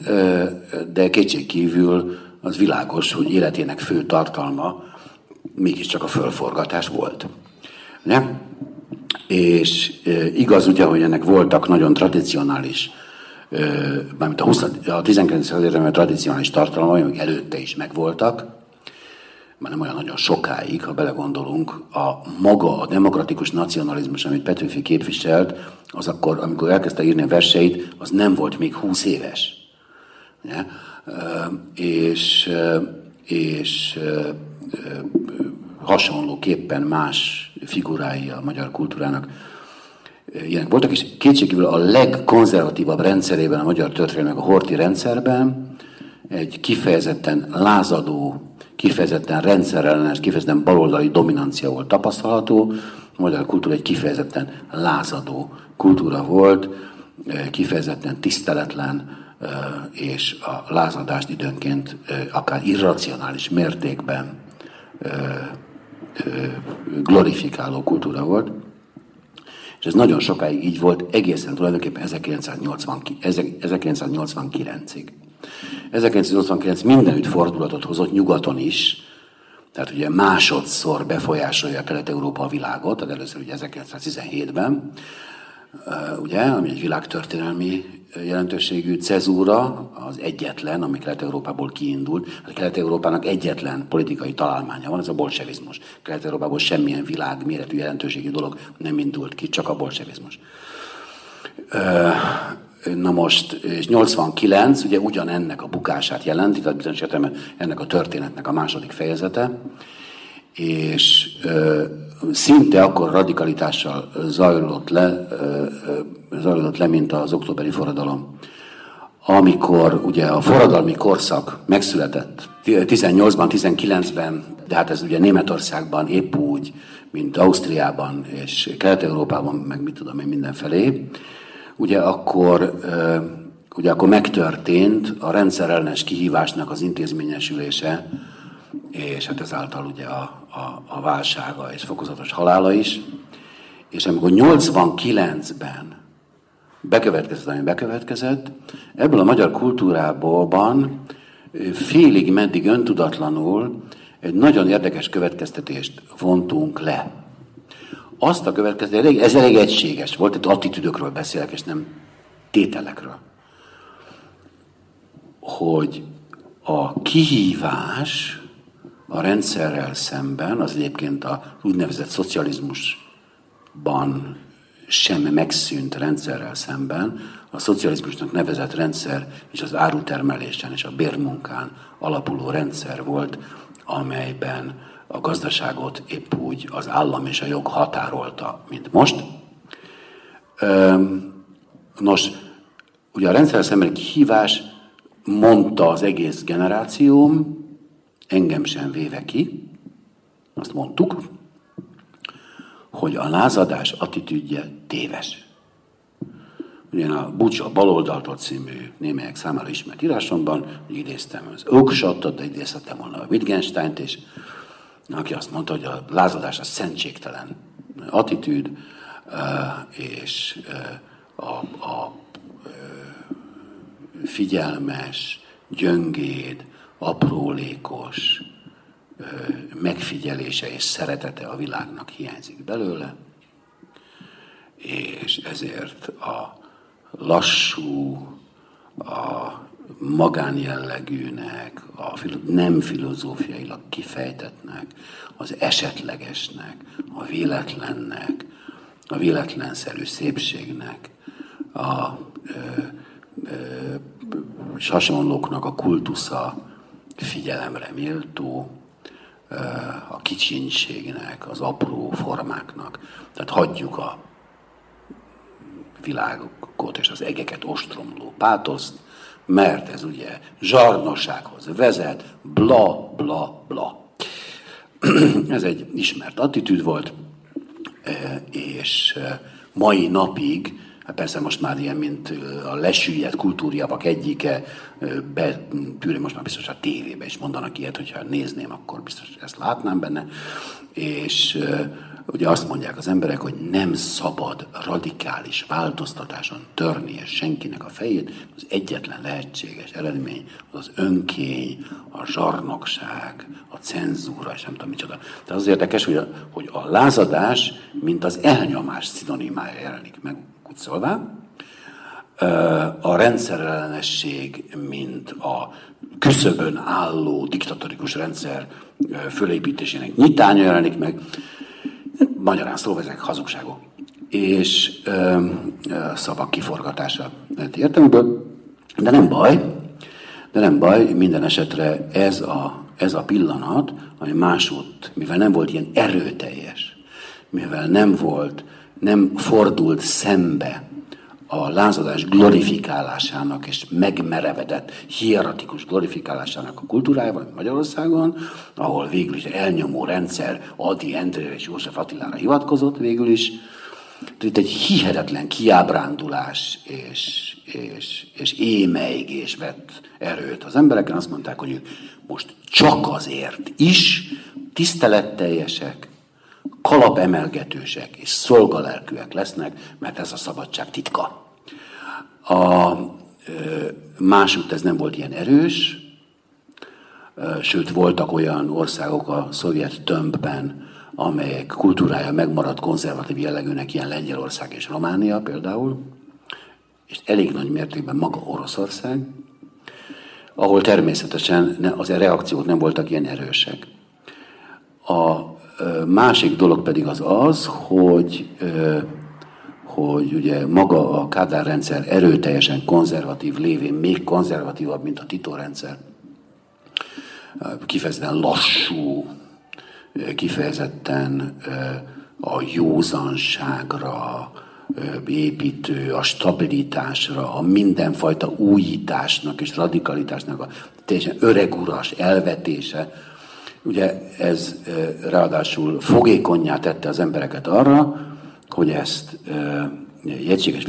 de kétség kívül az világos, hogy életének fő tartalma mégiscsak a fölforgatás volt. Ne? És igaz ugye, hogy ennek voltak nagyon tradicionális, mármint a, 20, a 19. században tradicionális tartalmai, amik előtte is megvoltak, már nem olyan nagyon sokáig, ha belegondolunk, a maga, a demokratikus nacionalizmus, amit Petőfi képviselt, az akkor, amikor elkezdte írni a verseit, az nem volt még 20 éves. Ja? És, és hasonlóképpen más figurái a magyar kultúrának ilyenek voltak, és kétségkívül a legkonzervatívabb rendszerében, a magyar történelmek, a horti rendszerben egy kifejezetten lázadó, kifejezetten rendszerellenes, kifejezetten baloldali dominancia volt tapasztalható. A magyar kultúra egy kifejezetten lázadó kultúra volt, kifejezetten tiszteletlen, és a lázadást időnként akár irracionális mértékben glorifikáló kultúra volt. És ez nagyon sokáig így volt, egészen tulajdonképpen 1989-ig. 1989 mindenütt fordulatot hozott nyugaton is, tehát ugye másodszor befolyásolja Kelet-Európa a világot, tehát először ugye 1917-ben, ugye, ami egy világtörténelmi jelentőségű cezúra, az egyetlen, ami Kelet-Európából kiindult. A Kelet-Európának egyetlen politikai találmánya van, ez a bolsevizmus. Kelet-Európából semmilyen világméretű jelentőségű dolog nem indult ki, csak a bolsevizmus. Na most, és 89 ugye ugyanennek a bukását jelenti, tehát bizonyos ennek a történetnek a második fejezete, és szinte akkor radikalitással zajlott le, zajlott le, mint az októberi forradalom. Amikor ugye a forradalmi korszak megszületett 18-ban, 19-ben, de hát ez ugye Németországban épp úgy, mint Ausztriában és Kelet-Európában, meg mit tudom én mindenfelé, ugye akkor, ugye akkor megtörtént a rendszerellenes kihívásnak az intézményesülése, és hát ezáltal ugye a, a, a válsága és fokozatos halála is. És amikor 89-ben bekövetkezett, ami bekövetkezett, ebből a magyar kultúrából félig meddig öntudatlanul egy nagyon érdekes következtetést vontunk le. Azt a következtetést, ez elég egységes volt, itt attitűdökről beszélek, és nem tételekről. Hogy a kihívás a rendszerrel szemben, az egyébként a úgynevezett szocializmusban sem megszűnt rendszerrel szemben a szocializmusnak nevezett rendszer és az árutermelésen és a bérmunkán alapuló rendszer volt, amelyben a gazdaságot épp úgy az állam és a jog határolta, mint most. Nos, ugye a rendszer szemben kihívás mondta az egész generációm, engem sem véve ki, azt mondtuk, hogy a lázadás attitűdje téves. Ugye a Bucsa baloldaltól című némelyek számára ismert írásomban, idéztem az Oakshotot, de idézhetem volna a Wittgensteint is, aki azt mondta, hogy a lázadás a szentségtelen attitűd, és a, a figyelmes, gyöngéd, aprólékos megfigyelése és szeretete a világnak hiányzik belőle, és ezért a lassú, a magánjellegűnek, a nem filozófiailag kifejtetnek, az esetlegesnek, a véletlennek, a véletlenszerű szépségnek, a ö, ö, hasonlóknak a kultusza figyelemre méltó, a kicsinségnek, az apró formáknak. Tehát hagyjuk a világokat és az egeket ostromló pátoszt, mert ez ugye zsarnossághoz vezet, bla, bla, bla. ez egy ismert attitűd volt, és mai napig Hát persze most már ilyen, mint a lesüllyedt kultúrjavak egyike, betűri most már biztos a tévébe is mondanak ilyet, hogyha nézném, akkor biztos ezt látnám benne. És ugye azt mondják az emberek, hogy nem szabad radikális változtatáson törni és senkinek a fejét. Az egyetlen lehetséges eredmény az az önkény, a zsarnokság, a cenzúra, és nem tudom micsoda. Tehát az érdekes, hogy a, hogy a lázadás, mint az elnyomás szinonimája jelenik meg kutcolván. A rendszerellenesség, mint a küszöbön álló diktatórikus rendszer fölépítésének nyitánya jelenik meg. Magyarán szólva ezek hazugságok. És ö, szavak kiforgatása lehet értelmeből. De nem baj, de nem baj, minden esetre ez a, ez a pillanat, ami másút, mivel nem volt ilyen erőteljes, mivel nem volt nem fordult szembe a lázadás glorifikálásának és megmerevedett, hieratikus glorifikálásának a kultúrájával Magyarországon, ahol végül is elnyomó rendszer Adi Endrére és József Attilára hivatkozott végül is. Itt egy hihetetlen kiábrándulás és, és, és émeigés vett erőt az embereken. Azt mondták, hogy ők most csak azért is tiszteletteljesek, kalapemelgetősek és szolgalelkűek lesznek, mert ez a szabadság titka. A másút ez nem volt ilyen erős, sőt voltak olyan országok a szovjet tömbben, amelyek kultúrája megmaradt konzervatív jellegűnek, ilyen Lengyelország és Románia például, és elég nagy mértékben maga Oroszország, ahol természetesen az a reakciók nem voltak ilyen erősek. A Másik dolog pedig az az, hogy, hogy ugye maga a Kádár rendszer erőteljesen konzervatív lévén, még konzervatívabb, mint a Tito rendszer. Kifejezetten lassú, kifejezetten a józanságra építő, a stabilitásra, a mindenfajta újításnak és radikalitásnak a teljesen öreguras elvetése, Ugye ez ráadásul fogékonyá tette az embereket arra, hogy ezt egy egységes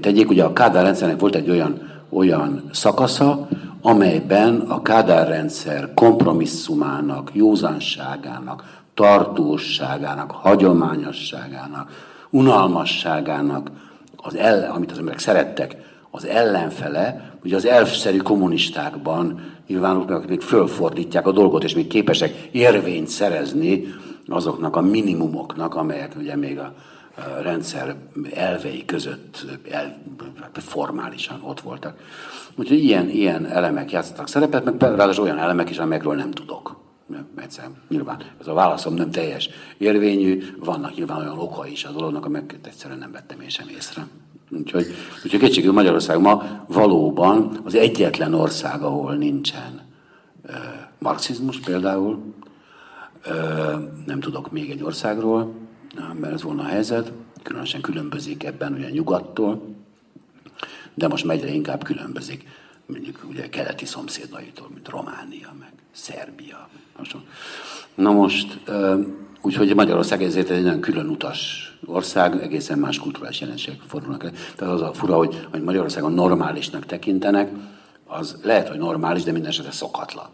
tegyék. Ugye a Kádár rendszernek volt egy olyan, olyan szakasza, amelyben a Kádár rendszer kompromisszumának, józanságának, tartóságának, hagyományosságának, unalmasságának, az el, amit az emberek szerettek, az ellenfele, ugye az elfszerű kommunistákban nyilvánulnak, akik fölfordítják a dolgot, és még képesek érvényt szerezni azoknak a minimumoknak, amelyek ugye még a, rendszer elvei között el, formálisan ott voltak. Úgyhogy ilyen, ilyen elemek játszottak szerepet, meg ráadásul olyan elemek is, amelyekről nem tudok. egyszer, nyilván ez a válaszom nem teljes érvényű, vannak nyilván olyan oka is a dolognak, amelyeket egyszerűen nem vettem én sem észre. Úgyhogy, úgyhogy kétségű Magyarország ma valóban az egyetlen ország, ahol nincsen uh, marxizmus például, uh, nem tudok még egy országról, mert ez volna a helyzet, különösen különbözik ebben ugye nyugattól, de most egyre inkább különbözik mondjuk ugye keleti szomszédaitól, mint Románia, meg Szerbia. Na most, úgyhogy Magyarország ezért egy nagyon külön utas ország, egészen más kulturális jelenségek fordulnak el. Tehát az a fura, hogy, hogy Magyarországon normálisnak tekintenek, az lehet, hogy normális, de minden esetre szokatlan.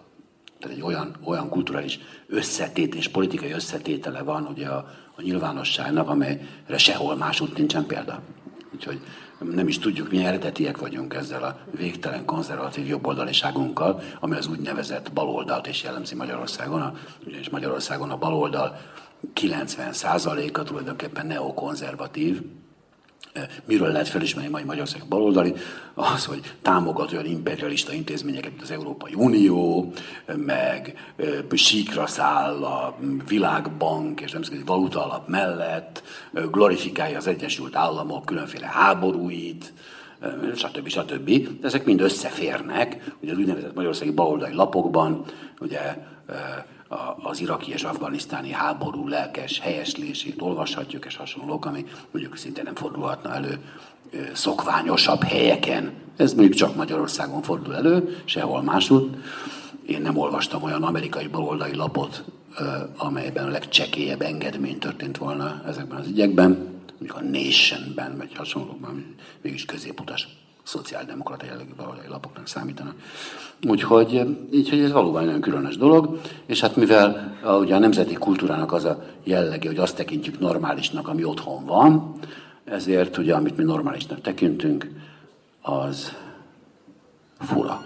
Tehát egy olyan, olyan kulturális összetét és politikai összetétele van ugye a, a nyilvánosságnak, amelyre sehol másút nincsen példa. Úgyhogy nem is tudjuk, mi eredetiek vagyunk ezzel a végtelen konzervatív jobboldaliságunkkal, ami az úgynevezett baloldalt is jellemzi Magyarországon. Ugyanis Magyarországon a baloldal 90%-a tulajdonképpen neokonzervatív, Miről lehet felismerni mai Magyarország baloldali? Az, hogy támogat olyan imperialista intézményeket, mint az Európai Unió, meg síkra száll a világbank és nemzetközi valuta alap mellett, glorifikálja az Egyesült Államok különféle háborúit, stb. stb. Ezek mind összeférnek, ugye az úgynevezett magyarországi baloldali lapokban, ugye az iraki és afganisztáni háború lelkes helyeslését olvashatjuk, és hasonlók, ami mondjuk szinte nem fordulhatna elő szokványosabb helyeken. Ez mondjuk csak Magyarországon fordul elő, sehol máshogy. Én nem olvastam olyan amerikai baloldali lapot, amelyben a legcsekélyebb engedmény történt volna ezekben az ügyekben, mondjuk a Nation-ben, vagy hasonlóban, mégis középutas szociáldemokrata jellegű baloldali lapoknak számítanak. Úgyhogy, így, hogy ez valóban nagyon különös dolog, és hát mivel a, ugye a nemzeti kultúrának az a jellege, hogy azt tekintjük normálisnak, ami otthon van, ezért ugye, amit mi normálisnak tekintünk, az fura.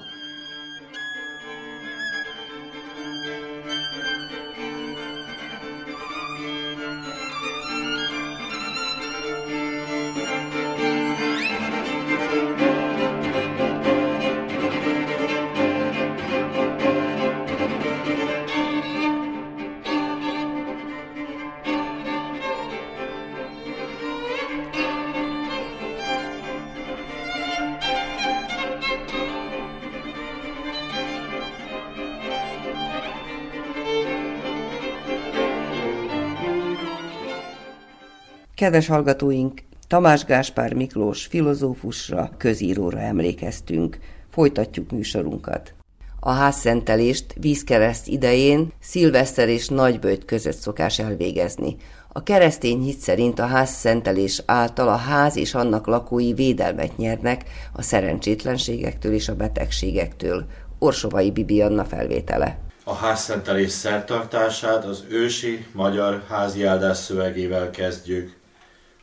Kedves hallgatóink, Tamás Gáspár Miklós filozófusra, közíróra emlékeztünk. Folytatjuk műsorunkat. A házszentelést vízkereszt idején szilveszter és nagybőjt között szokás elvégezni. A keresztény hit szerint a házszentelés által a ház és annak lakói védelmet nyernek a szerencsétlenségektől és a betegségektől. Orsovai Bibi Anna felvétele. A házszentelés szertartását az ősi magyar háziáldás szövegével kezdjük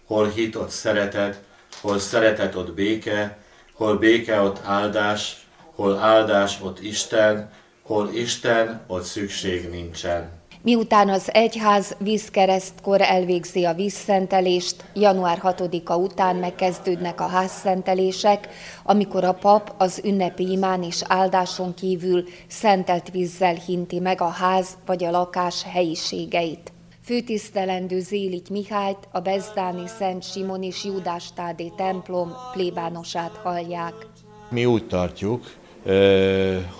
hol hit, ott szeretet, hol szeretet, ott béke, hol béke, ott áldás, hol áldás, ott Isten, hol Isten, ott szükség nincsen. Miután az egyház vízkeresztkor elvégzi a vízszentelést, január 6-a után megkezdődnek a házszentelések, amikor a pap az ünnepi imán és áldáson kívül szentelt vízzel hinti meg a ház vagy a lakás helyiségeit főtisztelendő Zélit Mihályt, a Bezdáni Szent Simon és Júdás Tádé templom plébánosát hallják. Mi úgy tartjuk,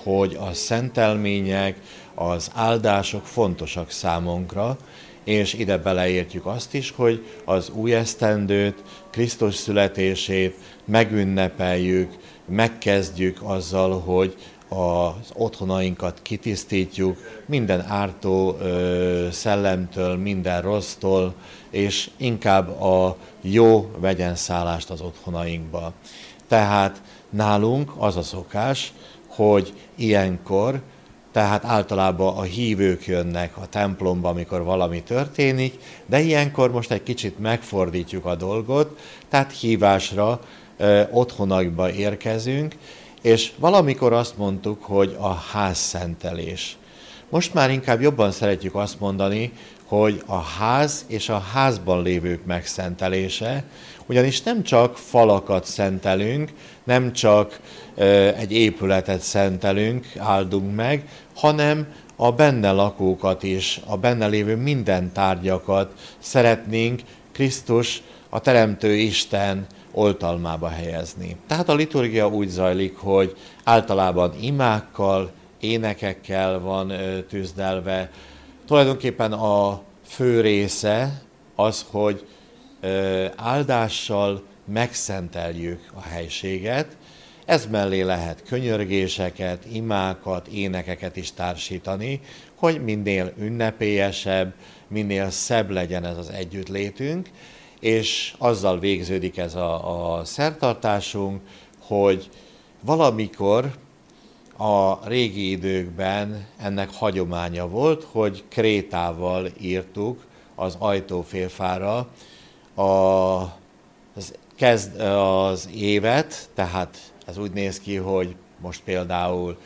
hogy a szentelmények, az áldások fontosak számunkra, és ide beleértjük azt is, hogy az új esztendőt, Krisztus születését megünnepeljük, megkezdjük azzal, hogy az otthonainkat kitisztítjuk, minden ártó ö, szellemtől, minden rossztól, és inkább a jó vegyen szállást az otthonainkba. Tehát nálunk az a szokás, hogy ilyenkor, tehát általában a hívők jönnek a templomba, amikor valami történik, de ilyenkor most egy kicsit megfordítjuk a dolgot, tehát hívásra ö, otthonakba érkezünk, és valamikor azt mondtuk, hogy a házszentelés. Most már inkább jobban szeretjük azt mondani, hogy a ház és a házban lévők megszentelése, ugyanis nem csak falakat szentelünk, nem csak egy épületet szentelünk, áldunk meg, hanem a benne lakókat is, a benne lévő minden tárgyakat szeretnénk Krisztus, a Teremtő Isten oltalmába helyezni. Tehát a liturgia úgy zajlik, hogy általában imákkal, énekekkel van tűzdelve. Tulajdonképpen a fő része az, hogy áldással megszenteljük a helységet, ez mellé lehet könyörgéseket, imákat, énekeket is társítani, hogy minél ünnepélyesebb, minél szebb legyen ez az együttlétünk, és azzal végződik ez a, a szertartásunk, hogy valamikor a régi időkben ennek hagyománya volt, hogy krétával írtuk az ajtófélfára a, az, kezd, az évet, tehát ez úgy néz ki, hogy most például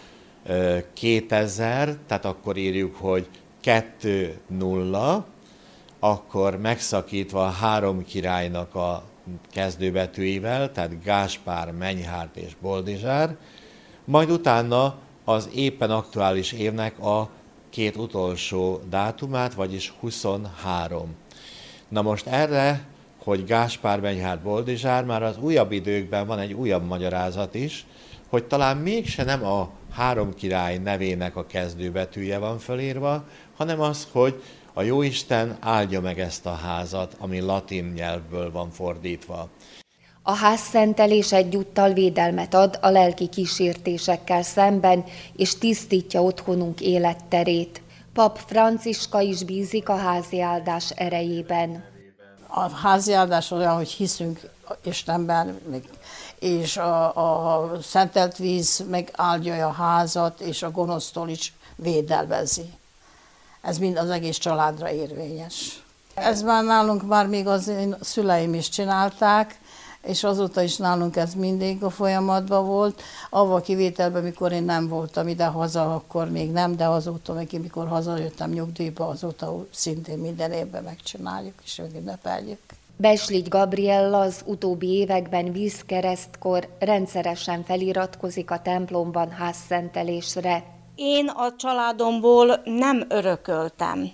2000, tehát akkor írjuk, hogy 2-0, akkor megszakítva a három királynak a kezdőbetűivel, tehát Gáspár, Menyhárt és Boldizsár, majd utána az éppen aktuális évnek a két utolsó dátumát, vagyis 23. Na most erre hogy Gáspár Benyhárd Boldizsár már az újabb időkben van egy újabb magyarázat is, hogy talán mégse nem a három király nevének a kezdőbetűje van fölírva, hanem az, hogy a Jóisten áldja meg ezt a házat, ami latin nyelvből van fordítva. A házszentelés egyúttal védelmet ad a lelki kísértésekkel szemben, és tisztítja otthonunk életterét. Pap Franciska is bízik a házi áldás erejében a háziáldás olyan, hogy hiszünk Istenben, és a, a szentelt víz megáldja a házat, és a gonosztól is védelvezi. Ez mind az egész családra érvényes. Ez már nálunk már még az én szüleim is csinálták, és azóta is nálunk ez mindig a folyamatban volt. Avval kivételben, mikor én nem voltam ide-haza, akkor még nem, de azóta, meg mikor hazajöttem nyugdíjba, azóta szintén minden évben megcsináljuk és ünnepeljük. Besligy Gabriella az utóbbi években vízkeresztkor rendszeresen feliratkozik a templomban házszentelésre. Én a családomból nem örököltem.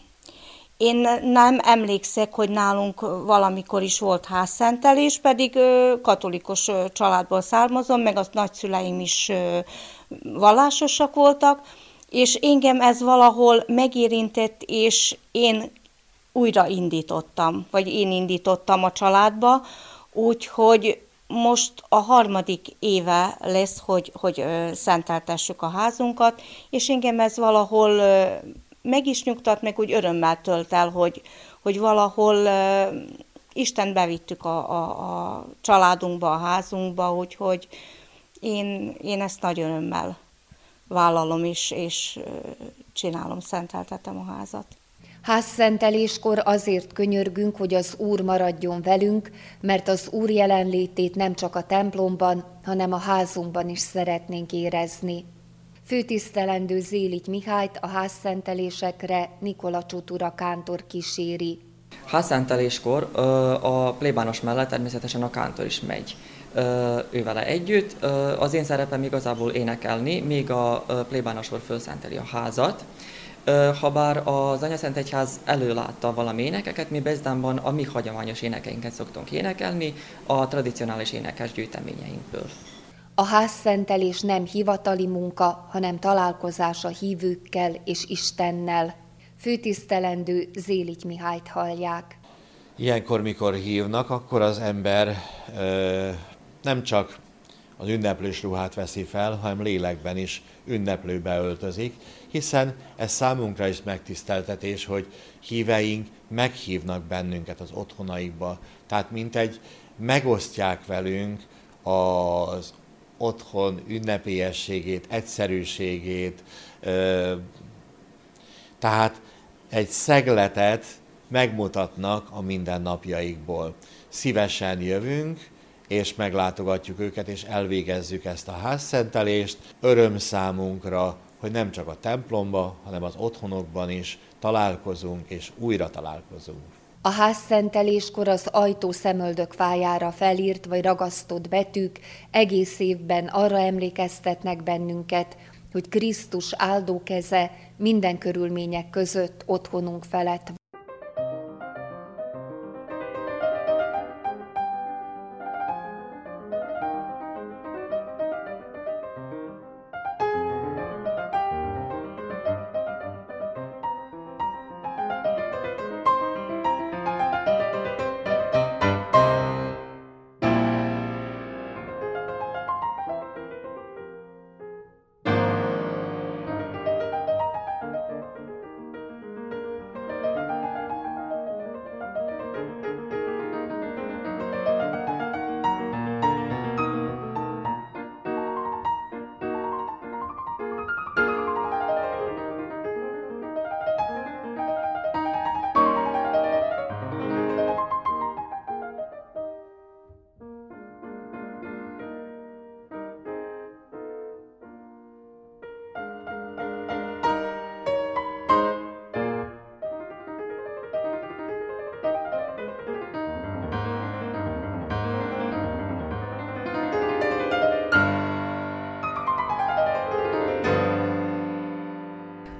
Én nem emlékszek, hogy nálunk valamikor is volt házszentelés, pedig katolikus családból származom, meg az nagyszüleim is vallásosak voltak, és engem ez valahol megérintett, és én újra indítottam, vagy én indítottam a családba, úgyhogy most a harmadik éve lesz, hogy, hogy szenteltessük a házunkat, és engem ez valahol meg is nyugtat, meg úgy örömmel tölt el, hogy, hogy valahol Isten bevittük a, a, a családunkba, a házunkba, úgyhogy én, én ezt nagy örömmel vállalom is, és csinálom, szenteltetem a házat. Házszenteléskor azért könyörgünk, hogy az Úr maradjon velünk, mert az Úr jelenlétét nem csak a templomban, hanem a házunkban is szeretnénk érezni. Főtisztelendő Zélit Mihályt a házszentelésekre Nikola Csutura kántor kíséri. Házszenteléskor a plébános mellett természetesen a kántor is megy ő együtt. Az én szerepem igazából énekelni, míg a plébános úr fölszenteli a házat. Habár az Anyaszent Egyház előlátta valami énekeket, mi Bezdánban a mi hagyományos énekeinket szoktunk énekelni a tradicionális énekes gyűjteményeinkből. A házszentelés nem hivatali munka, hanem találkozás a hívőkkel és Istennel. Főtisztelendő Zélich Mihályt hallják. Ilyenkor, mikor hívnak, akkor az ember ö, nem csak az ünneplős ruhát veszi fel, hanem lélekben is ünneplőbe öltözik, hiszen ez számunkra is megtiszteltetés, hogy híveink meghívnak bennünket az otthonaikba. Tehát mint egy megosztják velünk az otthon ünnepélyességét, egyszerűségét, tehát egy szegletet megmutatnak a mindennapjaikból. Szívesen jövünk, és meglátogatjuk őket, és elvégezzük ezt a házszentelést. Öröm számunkra, hogy nem csak a templomba, hanem az otthonokban is találkozunk és újra találkozunk. A házszenteléskor az ajtó szemöldök fájára felírt vagy ragasztott betűk egész évben arra emlékeztetnek bennünket, hogy Krisztus áldó keze minden körülmények között otthonunk felett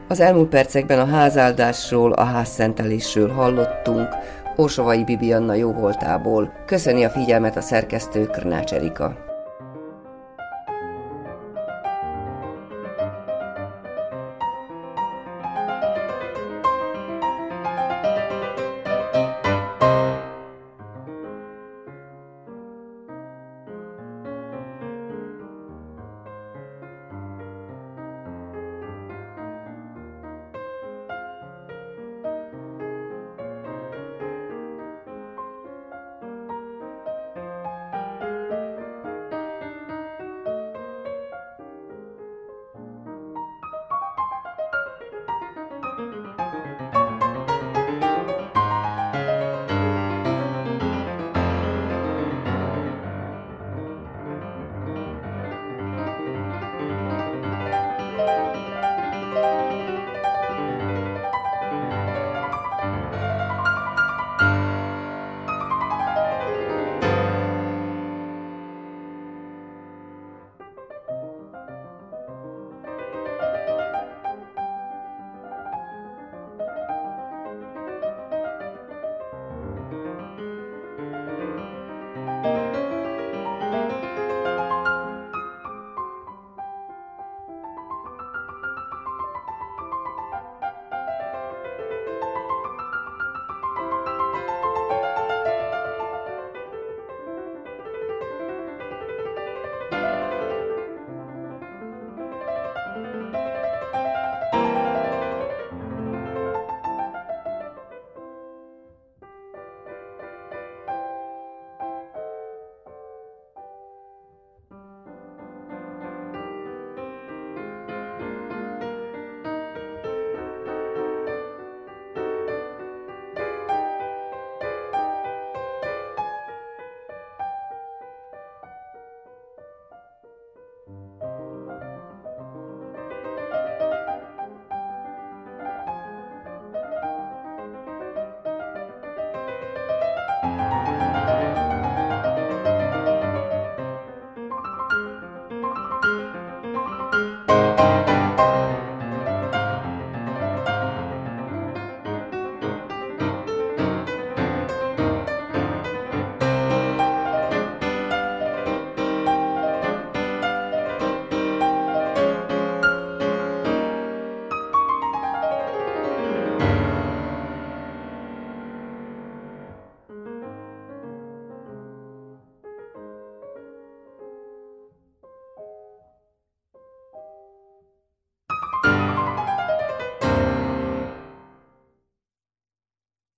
Az elmúlt percekben a házáldásról, a házszentelésről hallottunk, Orsovai Bibianna jóvoltából. Köszöni a figyelmet a szerkesztő Krnács Erika.